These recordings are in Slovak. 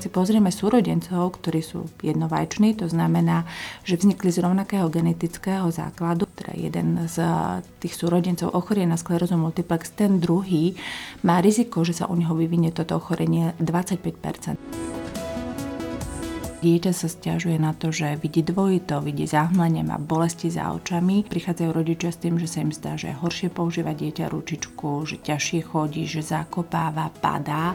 si pozrieme súrodencov, ktorí sú jednovajční, to znamená, že vznikli z rovnakého genetického základu, teda jeden z tých súrodencov ochorie na sklerózu multiplex, ten druhý má riziko, že sa u neho vyvinie toto ochorenie 25% Dieťa sa stiažuje na to, že vidí dvojito, vidí zahmlenie, má bolesti za očami. Prichádzajú rodičia s tým, že sa im zdá, že horšie používať dieťa ručičku, že ťažšie chodí, že zakopáva, padá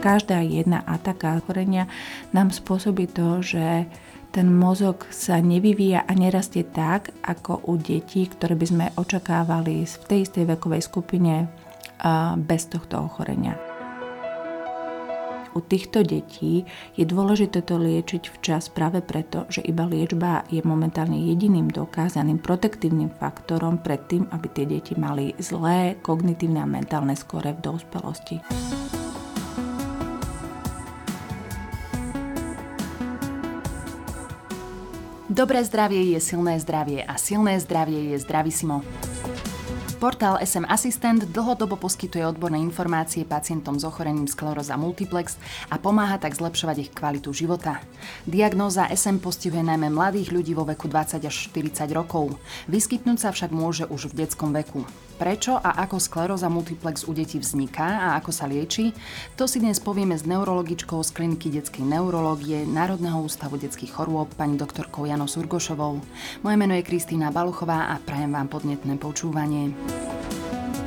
každá jedna ataka ochorenia nám spôsobí to, že ten mozog sa nevyvíja a nerastie tak, ako u detí, ktoré by sme očakávali v tej istej vekovej skupine bez tohto ochorenia u týchto detí je dôležité to liečiť včas práve preto, že iba liečba je momentálne jediným dokázaným protektívnym faktorom pred tým, aby tie deti mali zlé kognitívne a mentálne skore v dospelosti. Dobré zdravie je silné zdravie a silné zdravie je zdravisimo. Portál SM Assistant dlhodobo poskytuje odborné informácie pacientom s ochorením skleróza multiplex a pomáha tak zlepšovať ich kvalitu života. Diagnóza SM postihuje najmä mladých ľudí vo veku 20 až 40 rokov. Vyskytnúť sa však môže už v detskom veku. Prečo a ako skleróza multiplex u detí vzniká a ako sa lieči, to si dnes povieme s neurologičkou z kliniky detskej neurológie Národného ústavu detských chorôb pani doktorkou Janou Surgošovou. Moje meno je Kristýna Baluchová a prajem vám podnetné počúvanie.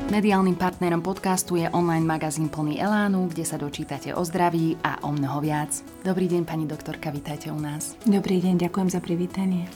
Mediálnym partnerom podcastu je online magazín plný Elánu, kde sa dočítate o zdraví a o mnoho viac. Dobrý deň, pani doktorka, vítajte u nás. Dobrý deň, ďakujem za privítanie.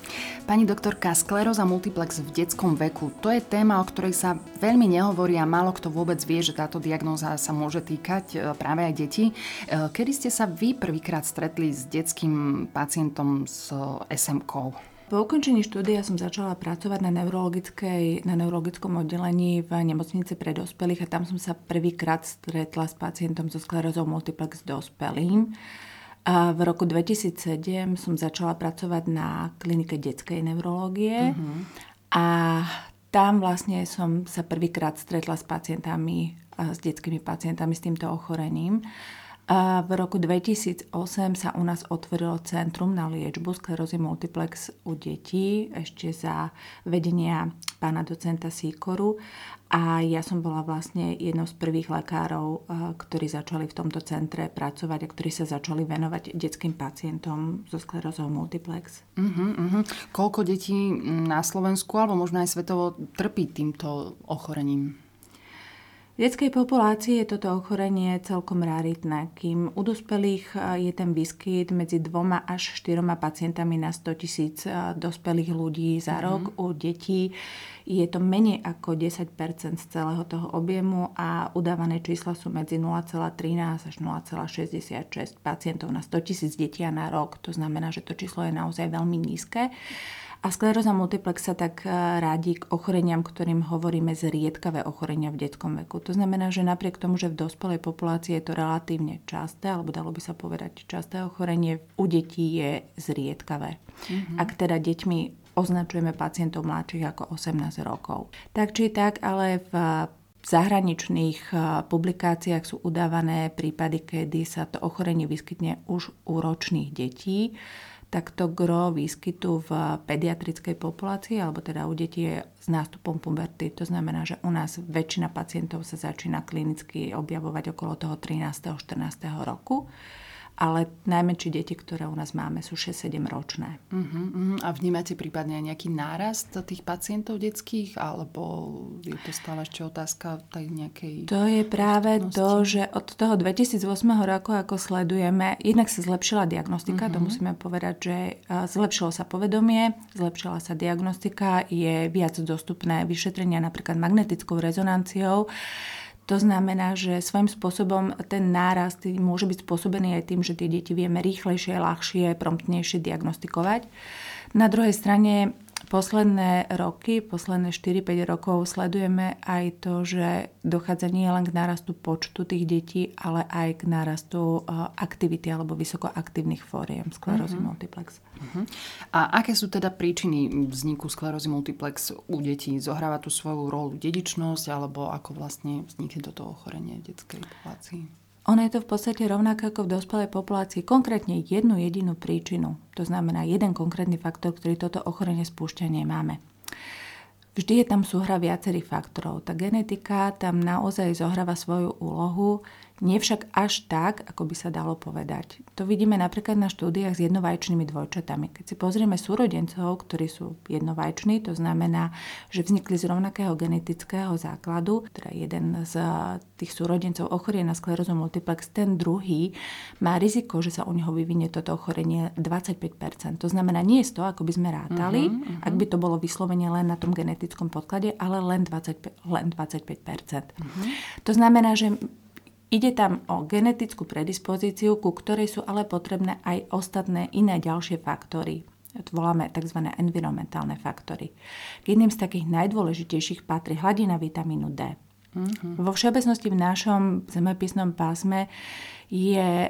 Pani doktorka, skleróza multiplex v detskom veku, to je téma, o ktorej sa veľmi nehovorí a málo kto vôbec vie, že táto diagnóza sa môže týkať e, práve aj detí. E, kedy ste sa vy prvýkrát stretli s detským pacientom s SMK? Po ukončení štúdia som začala pracovať na, neurologickej, na neurologickom oddelení v nemocnici pre dospelých a tam som sa prvýkrát stretla s pacientom so sklerózou multiplex dospelým. A v roku 2007 som začala pracovať na klinike detskej neurológie uh-huh. a tam vlastne som sa prvýkrát stretla s pacientami, s detskými pacientami s týmto ochorením. A v roku 2008 sa u nás otvorilo Centrum na liečbu sklerózy multiplex u detí, ešte za vedenia pána docenta Sýkoru. A ja som bola vlastne jednou z prvých lekárov, ktorí začali v tomto centre pracovať a ktorí sa začali venovať detským pacientom so sklerózou multiplex. Uh-huh, uh-huh. Koľko detí na Slovensku alebo možno aj svetovo trpí týmto ochorením? V detskej populácii je toto ochorenie celkom raritné, kým u dospelých e, je ten výskyt medzi dvoma až štyroma pacientami na 100 tisíc e, dospelých ľudí za mm-hmm. rok. U detí je to menej ako 10 z celého toho objemu a udávané čísla sú medzi 0,13 až 0,66 pacientov na 100 tisíc detí na rok. To znamená, že to číslo je naozaj veľmi nízke. A skleróza multiplex sa tak e, rádi k ochoreniam, ktorým hovoríme zriedkavé ochorenia v detskom veku. To znamená, že napriek tomu, že v dospelej populácii je to relatívne časté, alebo dalo by sa povedať časté ochorenie, u detí je zriedkavé. Mm-hmm. Ak teda deťmi označujeme pacientov mladších ako 18 rokov. Tak či tak, ale v v zahraničných e, publikáciách sú udávané prípady, kedy sa to ochorenie vyskytne už u ročných detí tak to gro výskytu v pediatrickej populácii, alebo teda u detí je s nástupom puberty. To znamená, že u nás väčšina pacientov sa začína klinicky objavovať okolo toho 13. 14. roku ale najmenšie deti, ktoré u nás máme, sú 6-7 ročné. Uh-huh, uh-huh. A vnímate prípadne aj nejaký nárast tých pacientov detských, alebo je to stále ešte otázka tej nejakej... To je práve to, že od toho 2008 roku, ako sledujeme, jednak sa zlepšila diagnostika, uh-huh. to musíme povedať, že zlepšilo sa povedomie, zlepšila sa diagnostika, je viac dostupné vyšetrenia napríklad magnetickou rezonanciou, to znamená, že svojím spôsobom ten nárast môže byť spôsobený aj tým, že tie deti vieme rýchlejšie, ľahšie, promptnejšie diagnostikovať. Na druhej strane posledné roky, posledné 4-5 rokov sledujeme aj to, že dochádza nie len k nárastu počtu tých detí, ale aj k nárastu eh, aktivity alebo vysokoaktívnych fóriem sklerózy uh-huh. multiplex. Uh-huh. A aké sú teda príčiny vzniku sklerózy multiplex u detí? Zohráva tu svoju rolu dedičnosť alebo ako vlastne vznikne toto ochorenie v detskej populácii? Ono je to v podstate rovnako ako v dospelej populácii, konkrétne jednu jedinú príčinu. To znamená jeden konkrétny faktor, ktorý toto ochorenie spúšťa, nemáme. Vždy je tam súhra viacerých faktorov. Tá genetika tam naozaj zohráva svoju úlohu nie však až tak, ako by sa dalo povedať. To vidíme napríklad na štúdiách s jednovajčnými dvojčatami. Keď si pozrieme súrodencov, ktorí sú jednovajční, to znamená, že vznikli z rovnakého genetického základu, teda jeden z tých súrodencov ochorie na sklerózu multiplex, ten druhý má riziko, že sa u neho vyvinie toto ochorenie 25%. To znamená nie je to, ako by sme rátali, uh-huh, uh-huh. ak by to bolo vyslovene len na tom genetickom podklade, ale len, 20, len 25%. Uh-huh. To znamená, že Ide tam o genetickú predispozíciu, ku ktorej sú ale potrebné aj ostatné iné ďalšie faktory. To voláme tzv. environmentálne faktory. K jedným z takých najdôležitejších patrí hladina vitamínu D. Mm-hmm. Vo všeobecnosti v našom zemepisnom pásme je e,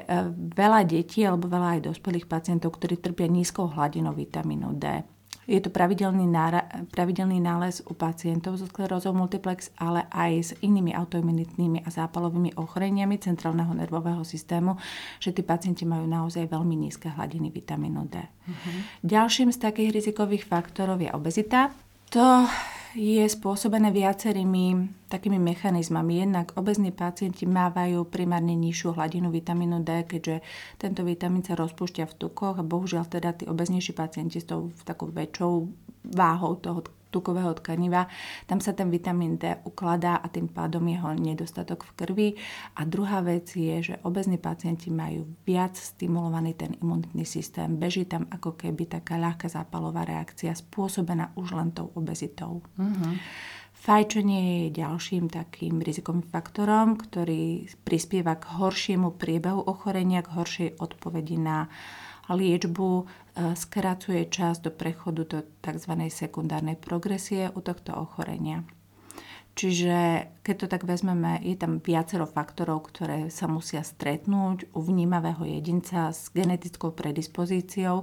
veľa detí alebo veľa aj dospelých pacientov, ktorí trpia nízkou hladinou vitamínu D. Je to pravidelný, nára, pravidelný nález u pacientov so sklerózou multiplex, ale aj s inými autoimunitnými a zápalovými ochoreniami centrálneho nervového systému, že tí pacienti majú naozaj veľmi nízke hladiny vitamínu D. Uh-huh. Ďalším z takých rizikových faktorov je obezita. To je spôsobené viacerými takými mechanizmami. Jednak obezní pacienti mávajú primárne nižšiu hladinu vitamínu D, keďže tento vitamín sa rozpúšťa v tukoch a bohužiaľ teda tí obeznejší pacienti s tou takou väčšou váhou toho tukového tkaniva. Tam sa ten vitamín D ukladá a tým pádom jeho nedostatok v krvi. A druhá vec je, že obezní pacienti majú viac stimulovaný ten imunitný systém. Beží tam ako keby taká ľahká zápalová reakcia spôsobená už len tou obezitou. Mm-hmm. Fajčenie je ďalším takým rizikovým faktorom, ktorý prispieva k horšiemu priebehu ochorenia, k horšej odpovedi na liečbu, skracuje čas do prechodu do tzv. sekundárnej progresie u tohto ochorenia. Čiže keď to tak vezmeme, je tam viacero faktorov, ktoré sa musia stretnúť u vnímavého jedinca s genetickou predispozíciou.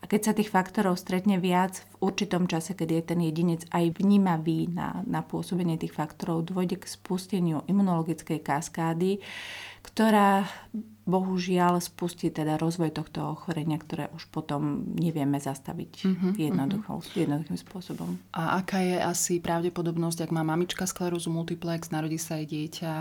A keď sa tých faktorov stretne viac v určitom čase, keď je ten jedinec aj vnímavý na, na pôsobenie tých faktorov, dôjde k spusteniu imunologickej kaskády, ktorá bohužiaľ spustí teda rozvoj tohto ochorenia, ktoré už potom nevieme zastaviť uh-huh, uh-huh. jednoduchým spôsobom. A aká je asi pravdepodobnosť, ak má mamička sklerózu multiplex, narodí sa jej dieťa,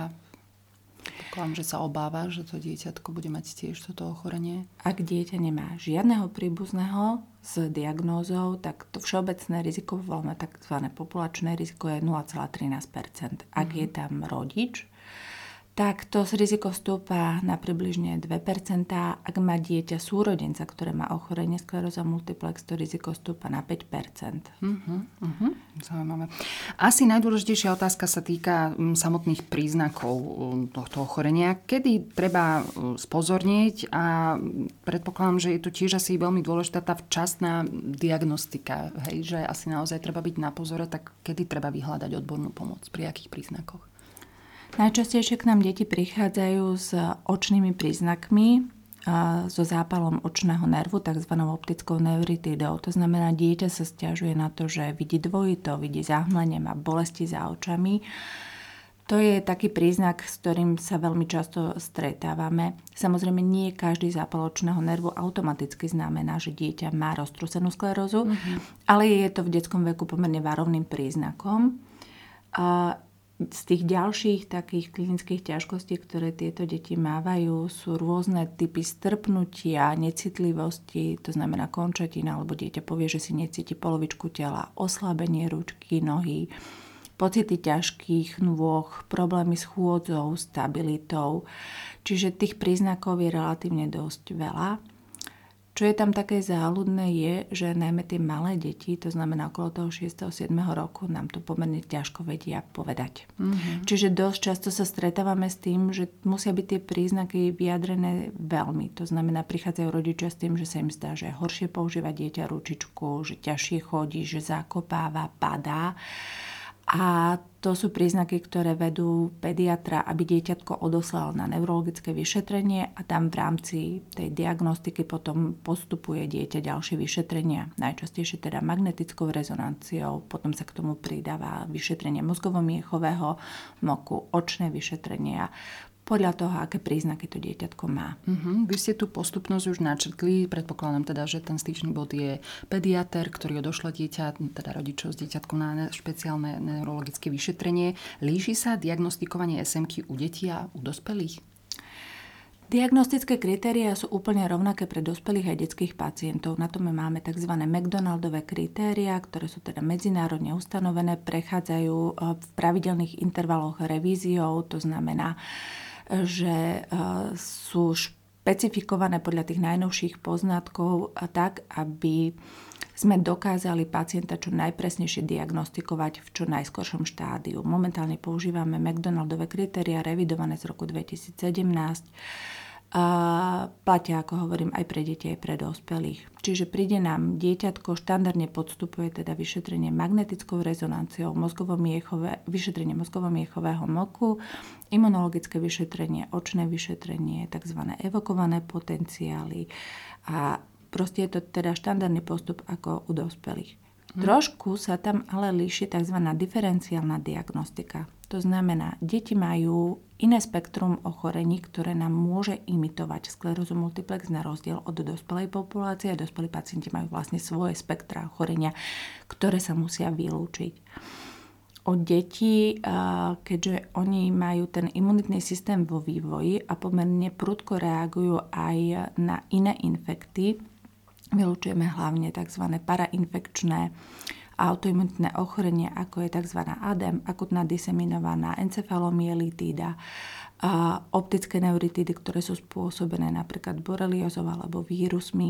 Pokladám, že sa obáva, že to dieťatko bude mať tiež toto ochorenie. Ak dieťa nemá žiadneho príbuzného s diagnózou, tak to všeobecné riziko, voláme tzv. populačné riziko, je 0,13 Ak mm-hmm. je tam rodič, tak to riziko stúpa na približne 2%. Ak má dieťa súrodenca, ktoré má ochorenie skleróza multiplex, to riziko stúpa na 5%. Uh-huh, uh-huh. Zaujímavé. Asi najdôležitejšia otázka sa týka mm, samotných príznakov mm, tohto ochorenia. Kedy treba mm, spozornieť a predpokladám, že je tu tiež asi veľmi dôležitá tá včasná diagnostika, hej, že asi naozaj treba byť na pozore, tak kedy treba vyhľadať odbornú pomoc, pri akých príznakoch? Najčastejšie k nám deti prichádzajú s očnými príznakmi, so zápalom očného nervu, tzv. optickou neuritidou. To znamená, dieťa sa stiažuje na to, že vidí dvojito, vidí zahmlenie, má bolesti za očami. To je taký príznak, s ktorým sa veľmi často stretávame. Samozrejme, nie každý zápal očného nervu automaticky znamená, že dieťa má roztrusenú sklerózu, mm-hmm. ale je to v detskom veku pomerne varovným príznakom. A z tých ďalších takých klinických ťažkostí, ktoré tieto deti mávajú, sú rôzne typy strpnutia, necitlivosti, to znamená končatina, alebo dieťa povie, že si necíti polovičku tela, oslabenie ručky, nohy, pocity ťažkých nôh, problémy s chôdzou, stabilitou. Čiže tých príznakov je relatívne dosť veľa. Čo je tam také záľudné je, že najmä tie malé deti, to znamená okolo toho 6. 7. roku, nám to pomerne ťažko vedia povedať. Mm-hmm. Čiže dosť často sa stretávame s tým, že musia byť tie príznaky vyjadrené veľmi. To znamená, prichádzajú rodičia s tým, že sa im zdá, že horšie používať dieťa ručičku, že ťažšie chodí, že zakopáva, padá. A to sú príznaky, ktoré vedú pediatra, aby dieťatko odoslal na neurologické vyšetrenie a tam v rámci tej diagnostiky potom postupuje dieťa ďalšie vyšetrenia. Najčastejšie teda magnetickou rezonanciou, potom sa k tomu pridáva vyšetrenie mozgovo-miechového moku, očné vyšetrenia, podľa toho, aké príznaky to dieťatko má. Uh-huh. Vy ste tú postupnosť už načrtli, predpokladám teda, že ten styčný bod je pediater, ktorý odošle dieťa, teda rodičov s dieťatkom na špeciálne neurologické vyšetrenie. Líši sa diagnostikovanie SMK u detí a u dospelých? Diagnostické kritéria sú úplne rovnaké pre dospelých aj detských pacientov. Na to my máme tzv. McDonaldové kritéria, ktoré sú teda medzinárodne ustanovené, prechádzajú eh, v pravidelných intervaloch revíziou, to znamená, že eh, sú špecifikované podľa tých najnovších poznatkov tak, aby sme dokázali pacienta čo najpresnejšie diagnostikovať v čo najskoršom štádiu. Momentálne používame McDonaldové kritéria revidované z roku 2017 a platia, ako hovorím, aj pre deti, aj pre dospelých. Čiže príde nám dieťatko, štandardne podstupuje teda vyšetrenie magnetickou rezonanciou, vyšetrenie mozgovo-miechového moku, imunologické vyšetrenie, očné vyšetrenie, tzv. evokované potenciály a proste je to teda štandardný postup ako u dospelých. Hmm. Trošku sa tam ale líši tzv. diferenciálna diagnostika. To znamená, deti majú iné spektrum ochorení, ktoré nám môže imitovať sklerózu multiplex na rozdiel od dospelej populácie. Dospelí pacienti majú vlastne svoje spektra ochorenia, ktoré sa musia vylúčiť. Od detí, keďže oni majú ten imunitný systém vo vývoji a pomerne prudko reagujú aj na iné infekty, vylúčujeme hlavne tzv. parainfekčné autoimunitné ochorenie, ako je tzv. ADEM, akutná diseminovaná encefalomielitída, optické neuritídy, ktoré sú spôsobené napríklad boreliozou alebo vírusmi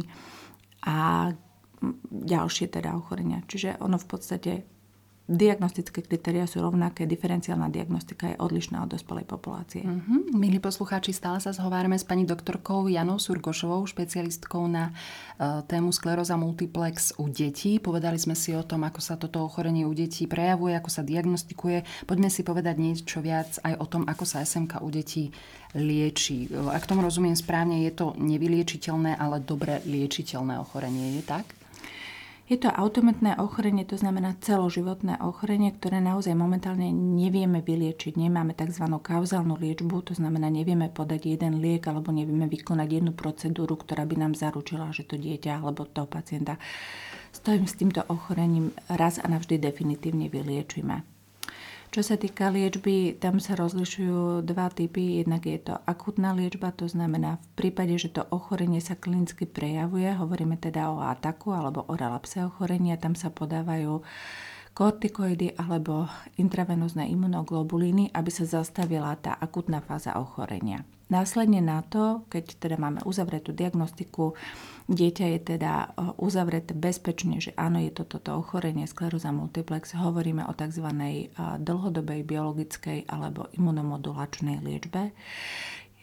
a ďalšie teda ochorenia. Čiže ono v podstate diagnostické kritéria sú rovnaké, diferenciálna diagnostika je odlišná od dospelej populácie. Mm-hmm. Milí poslucháči, stále sa zhovárame s pani doktorkou Janou Surgošovou, špecialistkou na uh, tému skleróza multiplex u detí. Povedali sme si o tom, ako sa toto ochorenie u detí prejavuje, ako sa diagnostikuje. Poďme si povedať niečo viac aj o tom, ako sa SMK u detí lieči. Ak tomu rozumiem správne, je to nevyliečiteľné, ale dobre liečiteľné ochorenie. Je tak? Je to automatné ochorenie, to znamená celoživotné ochorenie, ktoré naozaj momentálne nevieme vyliečiť. Nemáme tzv. kauzálnu liečbu, to znamená nevieme podať jeden liek alebo nevieme vykonať jednu procedúru, ktorá by nám zaručila, že to dieťa alebo toho pacienta stojím s týmto ochorením raz a navždy definitívne vyliečíme. Čo sa týka liečby, tam sa rozlišujú dva typy. Jednak je to akutná liečba, to znamená v prípade, že to ochorenie sa klinicky prejavuje, hovoríme teda o ataku alebo o relapse ochorenia, tam sa podávajú kortikoidy alebo intravenózne imunoglobulíny, aby sa zastavila tá akutná fáza ochorenia. Následne na to, keď teda máme uzavretú diagnostiku, dieťa je teda e, uzavreté bezpečne, že áno, je to toto ochorenie skleróza multiplex, hovoríme o tzv. E, dlhodobej biologickej alebo imunomodulačnej liečbe.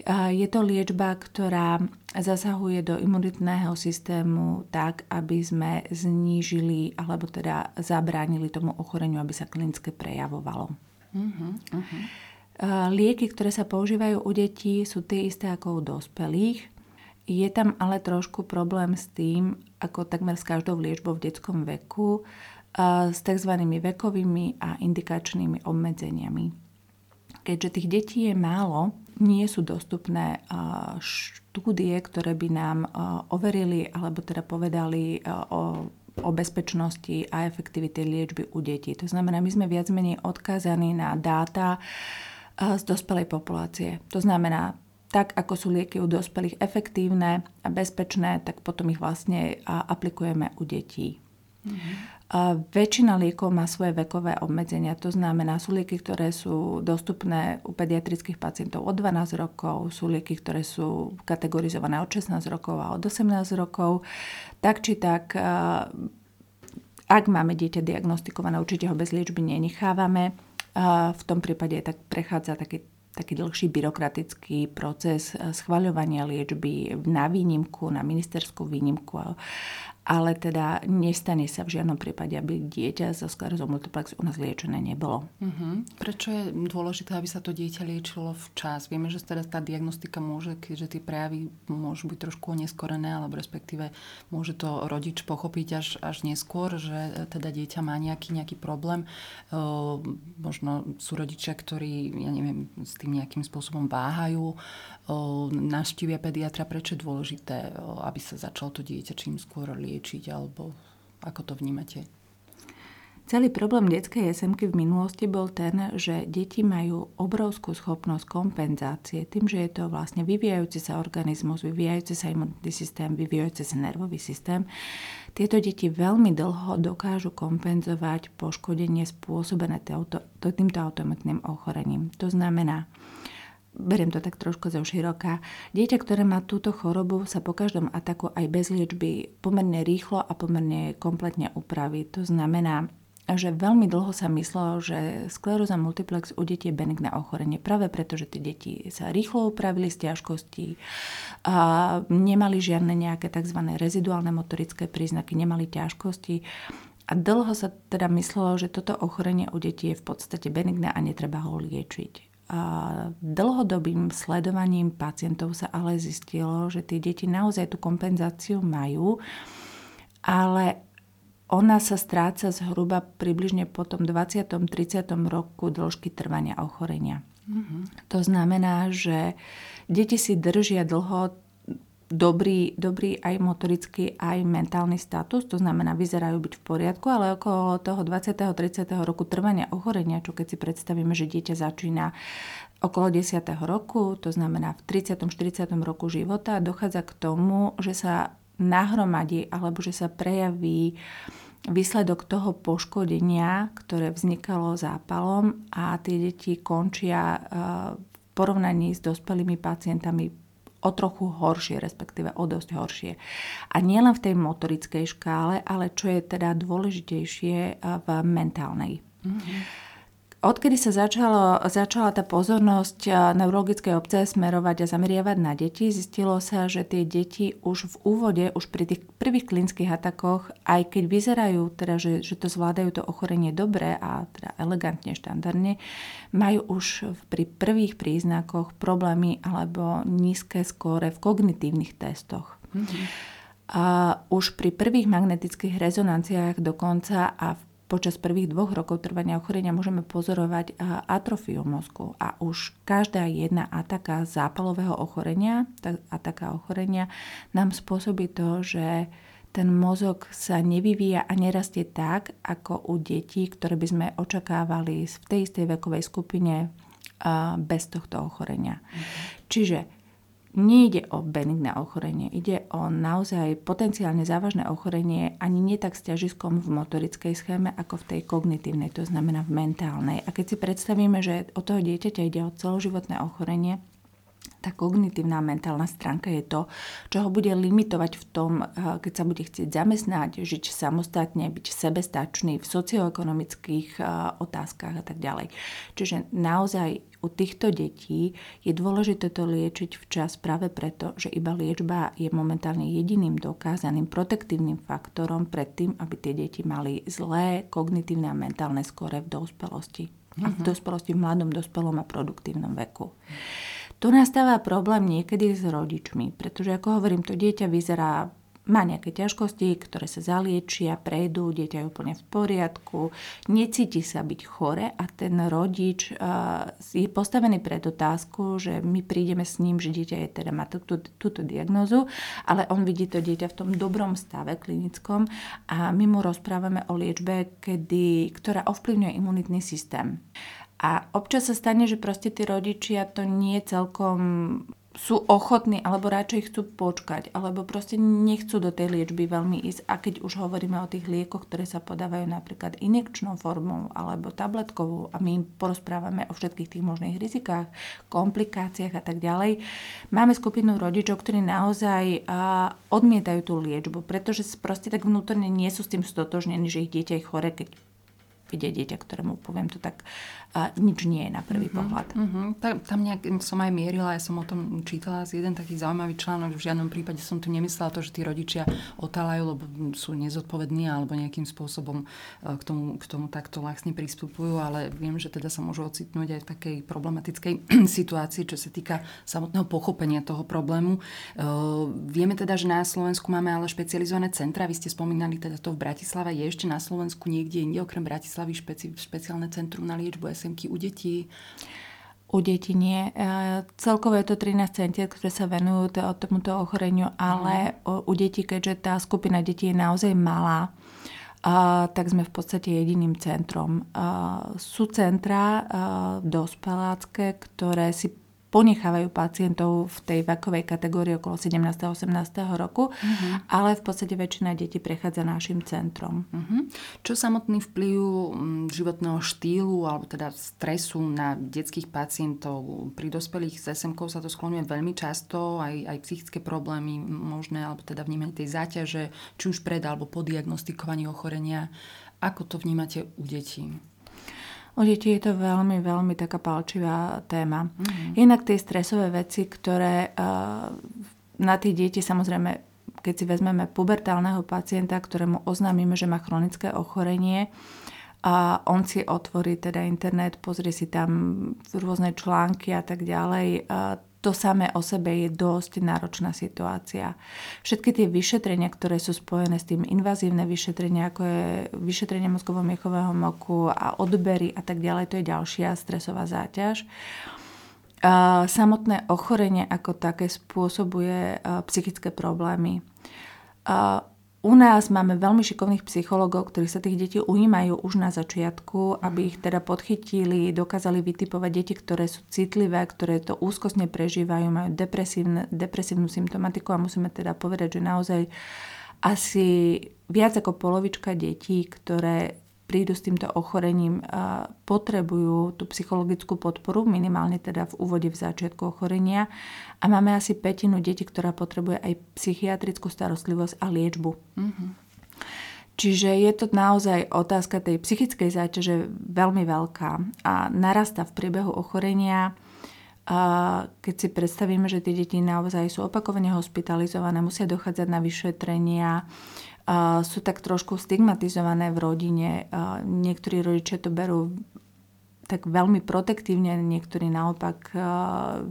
Je to liečba, ktorá zasahuje do imunitného systému tak, aby sme znížili alebo teda zabránili tomu ochoreniu, aby sa klinicky prejavovalo. Uh-huh, uh-huh. Lieky, ktoré sa používajú u detí, sú tie isté ako u dospelých. Je tam ale trošku problém s tým, ako takmer s každou liečbou v detskom veku, s tzv. vekovými a indikačnými obmedzeniami. Keďže tých detí je málo, nie sú dostupné štúdie, ktoré by nám overili alebo teda povedali o o bezpečnosti a efektivite liečby u detí. To znamená, my sme viac menej odkázaní na dáta z dospelej populácie. To znamená, tak ako sú lieky u dospelých efektívne a bezpečné, tak potom ich vlastne aplikujeme u detí. Mm-hmm. Väčšina liekov má svoje vekové obmedzenia, to znamená, sú lieky, ktoré sú dostupné u pediatrických pacientov od 12 rokov, sú lieky, ktoré sú kategorizované od 16 rokov a od 18 rokov. Tak či tak, ak máme dieťa diagnostikované, určite ho bez liečby nenechávame v tom prípade tak prechádza taký, taký dlhší byrokratický proces schvaľovania liečby na výnimku, na ministerskú výnimku ale teda nestane sa v žiadnom prípade, aby dieťa so sklerozou multiplex u nás liečené nebolo. Uh-huh. Prečo je dôležité, aby sa to dieťa liečilo včas? Vieme, že teda tá diagnostika môže, keďže tie prejavy môžu byť trošku oneskorené, alebo respektíve môže to rodič pochopiť až, až neskôr, že teda dieťa má nejaký, nejaký problém. Uh, možno sú rodičia, ktorí, ja neviem, s tým nejakým spôsobom váhajú, uh, navštívia pediatra. Prečo je dôležité, aby sa začalo to dieťa čím skôr liečiť? Liečiť, alebo ako to vnímate? Celý problém detskej SMK v minulosti bol ten, že deti majú obrovskú schopnosť kompenzácie tým, že je to vlastne vyvíjajúci sa organizmus, vyvíjajúci sa imunitný systém, vyvíjajúci sa nervový systém. Tieto deti veľmi dlho dokážu kompenzovať poškodenie spôsobené týmto automatným ochorením. To znamená, beriem to tak trošku zo široka, dieťa, ktoré má túto chorobu, sa po každom ataku aj bez liečby pomerne rýchlo a pomerne kompletne upraví. To znamená, že veľmi dlho sa myslelo, že skleróza multiplex u detí je benigné ochorenie. Práve preto, že tie deti sa rýchlo upravili z ťažkostí, a nemali žiadne nejaké tzv. reziduálne motorické príznaky, nemali ťažkosti. A dlho sa teda myslelo, že toto ochorenie u detí je v podstate benigné a netreba ho liečiť. Dlhodobým sledovaním pacientov sa ale zistilo, že tie deti naozaj tú kompenzáciu majú, ale ona sa stráca zhruba približne po tom 20. 30. roku dĺžky trvania ochorenia. Mm-hmm. To znamená, že deti si držia dlho dobrý, dobrý aj motorický, aj mentálny status, to znamená, vyzerajú byť v poriadku, ale okolo toho 20. 30. roku trvania ochorenia, čo keď si predstavíme, že dieťa začína okolo 10. roku, to znamená v 30. 40. roku života, dochádza k tomu, že sa nahromadí alebo že sa prejaví výsledok toho poškodenia, ktoré vznikalo zápalom a tie deti končia eh, v porovnaní s dospelými pacientami o trochu horšie, respektíve o dosť horšie. A nielen v tej motorickej škále, ale čo je teda dôležitejšie v mentálnej. Mm-hmm. Odkedy sa začalo, začala tá pozornosť neurologickej obce smerovať a zameriavať na deti, zistilo sa, že tie deti už v úvode, už pri tých prvých klinických atakoch, aj keď vyzerajú, teda, že, že to zvládajú to ochorenie dobre a teda elegantne, štandardne, majú už pri prvých príznakoch problémy alebo nízke skóre v kognitívnych testoch. Mm-hmm. A už pri prvých magnetických rezonanciách dokonca a v počas prvých dvoch rokov trvania ochorenia môžeme pozorovať atrofiu mozgu a už každá jedna ataka zápalového ochorenia, ataka ochorenia nám spôsobí to, že ten mozog sa nevyvíja a nerastie tak, ako u detí, ktoré by sme očakávali v tej istej vekovej skupine bez tohto ochorenia. Mm. Čiže Nejde o benigné ochorenie, ide o naozaj potenciálne závažné ochorenie ani nie tak s ťažiskom v motorickej schéme, ako v tej kognitívnej, to znamená v mentálnej. A keď si predstavíme, že od toho dieťaťa ide o celoživotné ochorenie, tá kognitívna mentálna stránka je to, čo ho bude limitovať v tom, eh, keď sa bude chcieť zamestnať, žiť samostatne, byť sebestačný v socioekonomických eh, otázkach a tak ďalej. Čiže naozaj u týchto detí je dôležité to liečiť včas práve preto, že iba liečba je momentálne jediným dokázaným protektívnym faktorom pred tým, aby tie deti mali zlé kognitívne a mentálne skore v dospelosti. Uh-huh. A v dospelosti v mladom, dospelom a produktívnom veku. Tu nastáva problém niekedy s rodičmi, pretože ako hovorím, to dieťa vyzerá má nejaké ťažkosti, ktoré sa zaliečia, prejdú, dieťa je úplne v poriadku, necíti sa byť chore a ten rodič uh, je postavený pred otázku, že my prídeme s ním, že dieťa je teda má túto, túto diagnózu, ale on vidí to dieťa v tom dobrom stave klinickom a my mu rozprávame o liečbe, kedy, ktorá ovplyvňuje imunitný systém. A občas sa stane, že proste tí rodičia to nie celkom sú ochotní alebo radšej chcú počkať alebo proste nechcú do tej liečby veľmi ísť. A keď už hovoríme o tých liekoch, ktoré sa podávajú napríklad injekčnou formou alebo tabletkovou a my im porozprávame o všetkých tých možných rizikách, komplikáciách a tak ďalej, máme skupinu rodičov, ktorí naozaj odmietajú tú liečbu, pretože proste tak vnútorne nie sú s tým stotožnení, že ich dieťa je chore, keď vidieť dieťa, ktorému poviem to tak, a nič nie je na prvý uh-huh, pohľad. Uh-huh. Tam, tam nejak som aj mierila, ja som o tom čítala z jeden taký zaujímavý článok, v žiadnom prípade som tu nemyslela to, že tí rodičia otáľajú, lebo sú nezodpovední alebo nejakým spôsobom e, k tomu, k tomu takto vlastne pristupujú, ale viem, že teda sa môžu ocitnúť aj v takej problematickej situácii, čo sa týka samotného pochopenia toho problému. Uh, vieme teda, že na Slovensku máme ale špecializované centra, vy ste spomínali teda to v Bratislave, je ešte na Slovensku niekde inde okrem Bratislavy špeci, špeciálne centrum na liečbu SMK u detí? U detí nie. E, celkovo je to 13 centier, ktoré sa venujú tomuto ochoreniu, ale mm. u detí, keďže tá skupina detí je naozaj malá, a, tak sme v podstate jediným centrom. A, sú centra dospelácké, ktoré si ponechávajú pacientov v tej vekovej kategórii okolo 17. 18. roku, uh-huh. ale v podstate väčšina detí prechádza našim centrom. Uh-huh. Čo samotný vplyv mm, životného štýlu alebo teda stresu na detských pacientov pri dospelých s SMK sa to skloňuje veľmi často, aj, aj psychické problémy možné, alebo teda vnímanie tej záťaže, či už pred alebo po diagnostikovaní ochorenia. Ako to vnímate u detí? U detí je to veľmi, veľmi taká palčivá téma. Mm-hmm. Inak tie stresové veci, ktoré uh, na tie deti samozrejme, keď si vezmeme pubertálneho pacienta, ktorému oznámime, že má chronické ochorenie, a on si otvorí teda internet, pozrie si tam rôzne články a tak ďalej to samé o sebe je dosť náročná situácia. Všetky tie vyšetrenia, ktoré sú spojené s tým invazívne vyšetrenia, ako je vyšetrenie mozgovo-miechového moku a odbery a tak ďalej, to je ďalšia stresová záťaž. Samotné ochorenie ako také spôsobuje psychické problémy. U nás máme veľmi šikovných psychologov, ktorí sa tých detí ujímajú už na začiatku, aby ich teda podchytili, dokázali vytipovať deti, ktoré sú citlivé, ktoré to úzkostne prežívajú, majú depresívnu symptomatiku a musíme teda povedať, že naozaj asi viac ako polovička detí, ktoré prídu s týmto ochorením, potrebujú tú psychologickú podporu, minimálne teda v úvode v začiatku ochorenia. A máme asi petinu detí, ktorá potrebuje aj psychiatrickú starostlivosť a liečbu. Mm-hmm. Čiže je to naozaj otázka tej psychickej záťaže veľmi veľká a narasta v priebehu ochorenia. Keď si predstavíme, že tie deti naozaj sú opakovane hospitalizované, musia dochádzať na vyšetrenia, sú tak trošku stigmatizované v rodine. Niektorí rodičia to berú tak veľmi protektívne, niektorí naopak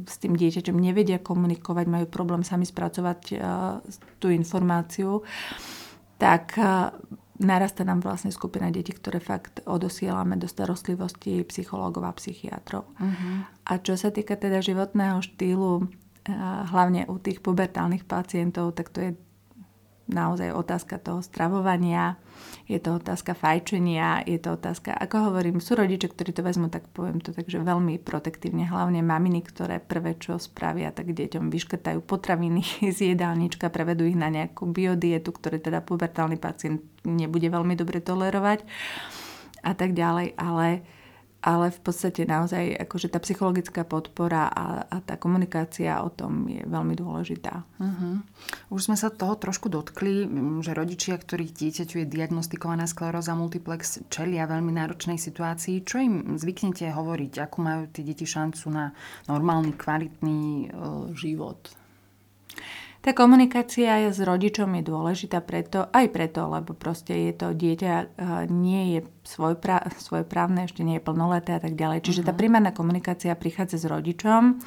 s tým dieťaťom nevedia komunikovať, majú problém sami spracovať tú informáciu, tak narasta nám vlastne skupina detí, ktoré fakt odosielame do starostlivosti psychológov a psychiatrov. Uh-huh. A čo sa týka teda životného štýlu, hlavne u tých pubertálnych pacientov, tak to je naozaj otázka toho stravovania, je to otázka fajčenia, je to otázka, ako hovorím, sú rodiče, ktorí to vezmú, tak poviem to takže veľmi protektívne, hlavne maminy, ktoré prvé čo spravia, tak deťom vyškrtajú potraviny z jedálnička, prevedú ich na nejakú biodietu, ktoré teda pubertálny pacient nebude veľmi dobre tolerovať a tak ďalej, ale ale v podstate naozaj akože tá psychologická podpora a, a tá komunikácia o tom je veľmi dôležitá. Uh-huh. Už sme sa toho trošku dotkli, že rodičia, ktorých dieťaťu je diagnostikovaná skleróza multiplex, čelia veľmi náročnej situácii. Čo im zvyknete hovoriť? Akú majú tie deti šancu na normálny, kvalitný uh, život? Tá komunikácia s rodičom je dôležitá preto, aj preto, lebo proste je to dieťa, eh, nie je svojprá, svojprávne, ešte nie je plnoleté a tak ďalej. Čiže uh-huh. tá mhm. primárna komunikácia prichádza s rodičom,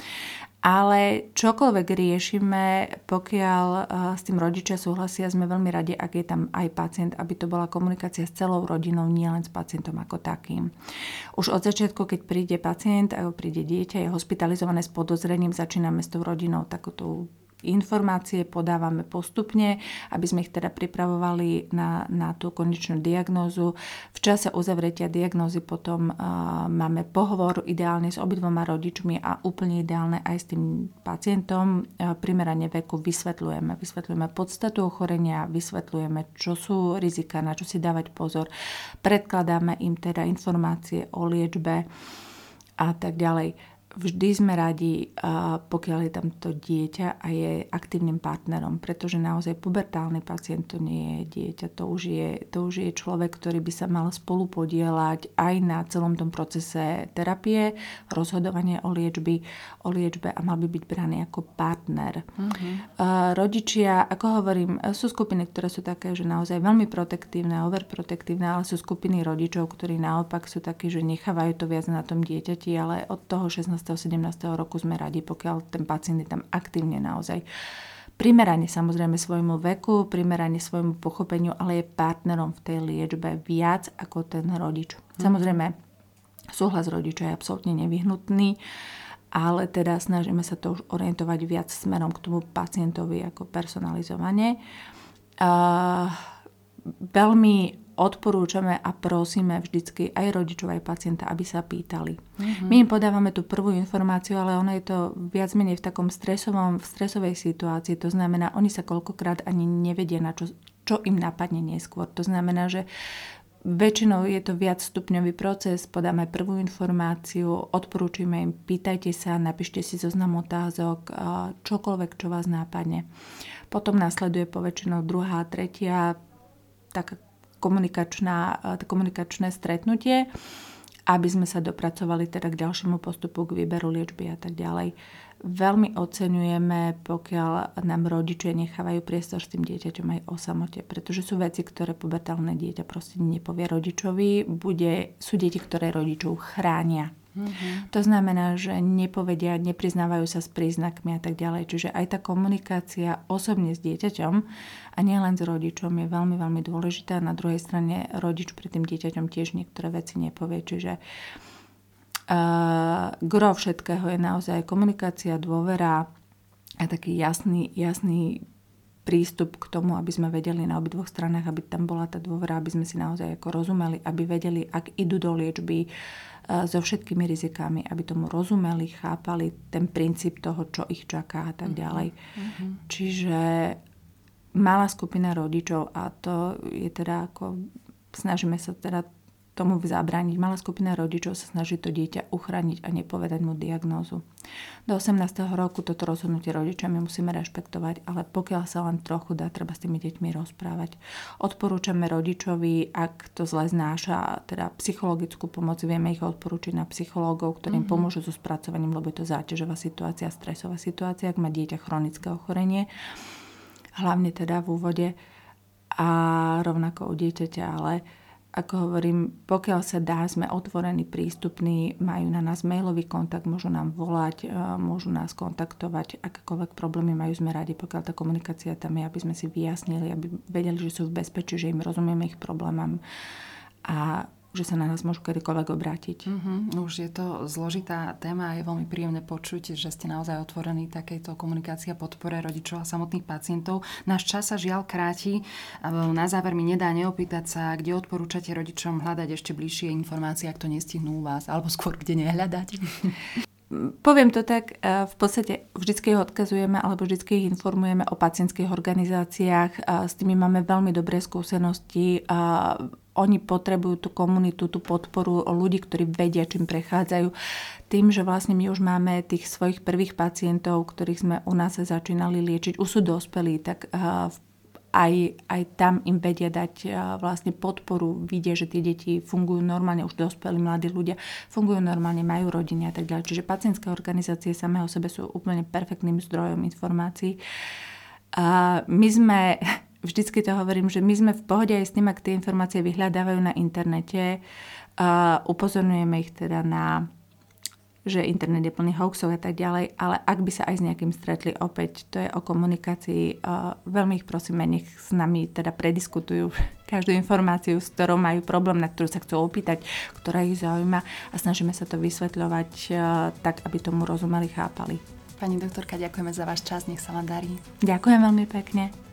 ale čokoľvek riešime, pokiaľ uh, s tým rodičia súhlasia, sme veľmi radi, ak je tam aj pacient, aby to bola komunikácia s celou rodinou, nielen s pacientom ako takým. Už od začiatku, keď príde pacient alebo príde dieťa, je hospitalizované s podozrením, začíname s tou rodinou takúto informácie podávame postupne, aby sme ich teda pripravovali na, na tú konečnú diagnózu. V čase uzavretia diagnózy potom uh, máme pohovor ideálne s obidvoma rodičmi a úplne ideálne aj s tým pacientom. Uh, primerane veku vysvetľujeme. Vysvetľujeme podstatu ochorenia, vysvetľujeme, čo sú rizika, na čo si dávať pozor. Predkladáme im teda informácie o liečbe a tak ďalej vždy sme radi, pokiaľ je tam to dieťa a je aktívnym partnerom, pretože naozaj pubertálny pacient to nie je dieťa, to už je, to už je človek, ktorý by sa mal spolu podielať aj na celom tom procese terapie, rozhodovanie o liečby, o liečbe a mal by byť braný ako partner. Uh-huh. Rodičia, ako hovorím, sú skupiny, ktoré sú také, že naozaj veľmi protektívne, overprotektívne, ale sú skupiny rodičov, ktorí naopak sú takí, že nechávajú to viac na tom dieťati, ale od toho 16 17. roku sme radi, pokiaľ ten pacient je tam aktívne naozaj primerane samozrejme svojmu veku, primerane svojmu pochopeniu, ale je partnerom v tej liečbe viac ako ten rodič. Mm. Samozrejme, súhlas rodiča je absolútne nevyhnutný, ale teda snažíme sa to už orientovať viac smerom k tomu pacientovi ako personalizovanie. Uh, veľmi odporúčame a prosíme vždycky aj rodičov, aj pacienta, aby sa pýtali. Mm-hmm. My im podávame tú prvú informáciu, ale ono je to viac menej v takom stresovom, v stresovej situácii. To znamená, oni sa koľkokrát ani nevedia, na čo, čo im napadne neskôr. To znamená, že Väčšinou je to viac stupňový proces, podáme prvú informáciu, odporúčime im, pýtajte sa, napíšte si zoznam otázok, čokoľvek, čo vás nápadne. Potom nasleduje poväčšinou druhá, tretia, taká komunikačná, e, komunikačné stretnutie, aby sme sa dopracovali teda k ďalšiemu postupu, k výberu liečby a tak ďalej. Veľmi oceňujeme, pokiaľ nám rodičia nechávajú priestor s tým dieťaťom aj o samote, pretože sú veci, ktoré pubertálne dieťa proste nepovie rodičovi. Bude, sú deti, ktoré rodičov chránia Mm-hmm. To znamená, že nepovedia, nepriznávajú sa s príznakmi a tak ďalej. Čiže aj tá komunikácia osobne s dieťaťom a nielen s rodičom je veľmi, veľmi dôležitá. Na druhej strane rodič pred tým dieťaťom tiež niektoré veci nepovie. Čiže uh, gro všetkého je naozaj komunikácia, dôvera a taký jasný, jasný prístup k tomu, aby sme vedeli na obidvoch stranách, aby tam bola tá dôvera, aby sme si naozaj ako rozumeli, aby vedeli, ak idú do liečby, uh, so všetkými rizikami, aby tomu rozumeli, chápali ten princíp toho, čo ich čaká a tak mhm. ďalej. Mm-hmm. Čiže malá skupina rodičov a to je teda ako, snažíme sa teda tomu zabrániť. Malá skupina rodičov sa snaží to dieťa uchrániť a nepovedať mu diagnózu. Do 18. roku toto rozhodnutie rodičia my musíme rešpektovať, ale pokiaľ sa len trochu dá, treba s tými deťmi rozprávať. Odporúčame rodičovi, ak to zle znáša, teda psychologickú pomoc, vieme ich odporúčiť na psychológov, ktorým mm-hmm. pomôžu so spracovaním, lebo je to záťažová situácia, stresová situácia, ak má dieťa chronické ochorenie, hlavne teda v úvode a rovnako u dieťaťa, ale ako hovorím, pokiaľ sa dá, sme otvorení, prístupní, majú na nás mailový kontakt, môžu nám volať, e, môžu nás kontaktovať, akékoľvek problémy majú, sme radi, pokiaľ tá komunikácia tam je, aby sme si vyjasnili, aby vedeli, že sú v bezpečí, že im rozumieme ich problémam. A že sa na nás môžu kedykoľvek obrátiť. Uh-huh. Už je to zložitá téma a je veľmi príjemné počuť, že ste naozaj otvorení takejto komunikácii a podpore rodičov a samotných pacientov. Náš čas sa žiaľ kráti. Na záver mi nedá neopýtať sa, kde odporúčate rodičom hľadať ešte bližšie informácie, ak to nestihnú u vás, alebo skôr kde nehľadať. Poviem to tak, e, v podstate vždy ich odkazujeme alebo vždy ich informujeme o pacientských organizáciách. S tými máme veľmi dobré skúsenosti oni potrebujú tú komunitu, tú podporu ľudí, ktorí vedia, čím prechádzajú. Tým, že vlastne my už máme tých svojich prvých pacientov, ktorých sme u nás začínali liečiť, už sú dospelí, tak aj, aj tam im vedia dať vlastne podporu, vidia, že tie deti fungujú normálne, už dospelí mladí ľudia fungujú normálne, majú rodiny a tak ďalej. Čiže pacientské organizácie samé o sebe sú úplne perfektným zdrojom informácií. A my sme vždycky to hovorím, že my sme v pohode aj s tým, ak tie informácie vyhľadávajú na internete. A upozorňujeme ich teda na že internet je plný hoaxov a tak ďalej, ale ak by sa aj s nejakým stretli opäť, to je o komunikácii. Veľmi ich prosíme, nech s nami teda prediskutujú každú informáciu, s ktorou majú problém, na ktorú sa chcú opýtať, ktorá ich zaujíma a snažíme sa to vysvetľovať tak, aby tomu rozumeli, chápali. Pani doktorka, ďakujeme za váš čas, nech sa vám darí. Ďakujem veľmi pekne.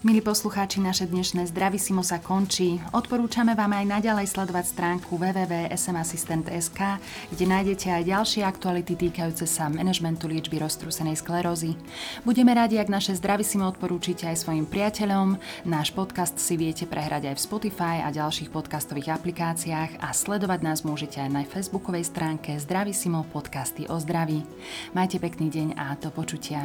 Milí poslucháči, naše dnešné Zdravisimo sa končí. Odporúčame vám aj naďalej sledovať stránku www.smassistent.sk, kde nájdete aj ďalšie aktuality týkajúce sa manažmentu liečby roztrúsenej sklerózy. Budeme radi, ak naše Zdravisimo odporúčite aj svojim priateľom. Náš podcast si viete prehrať aj v Spotify a ďalších podcastových aplikáciách a sledovať nás môžete aj na facebookovej stránke Zdravisimo podcasty o zdraví. Majte pekný deň a do počutia.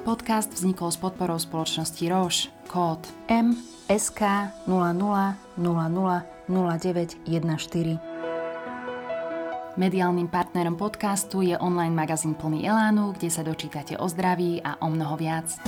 Podcast vznikol s podporou spoločnosti Roche, kód MSK 00000914. Mediálnym partnerom podcastu je online magazín plný elánu, kde sa dočítate o zdraví a o mnoho viac.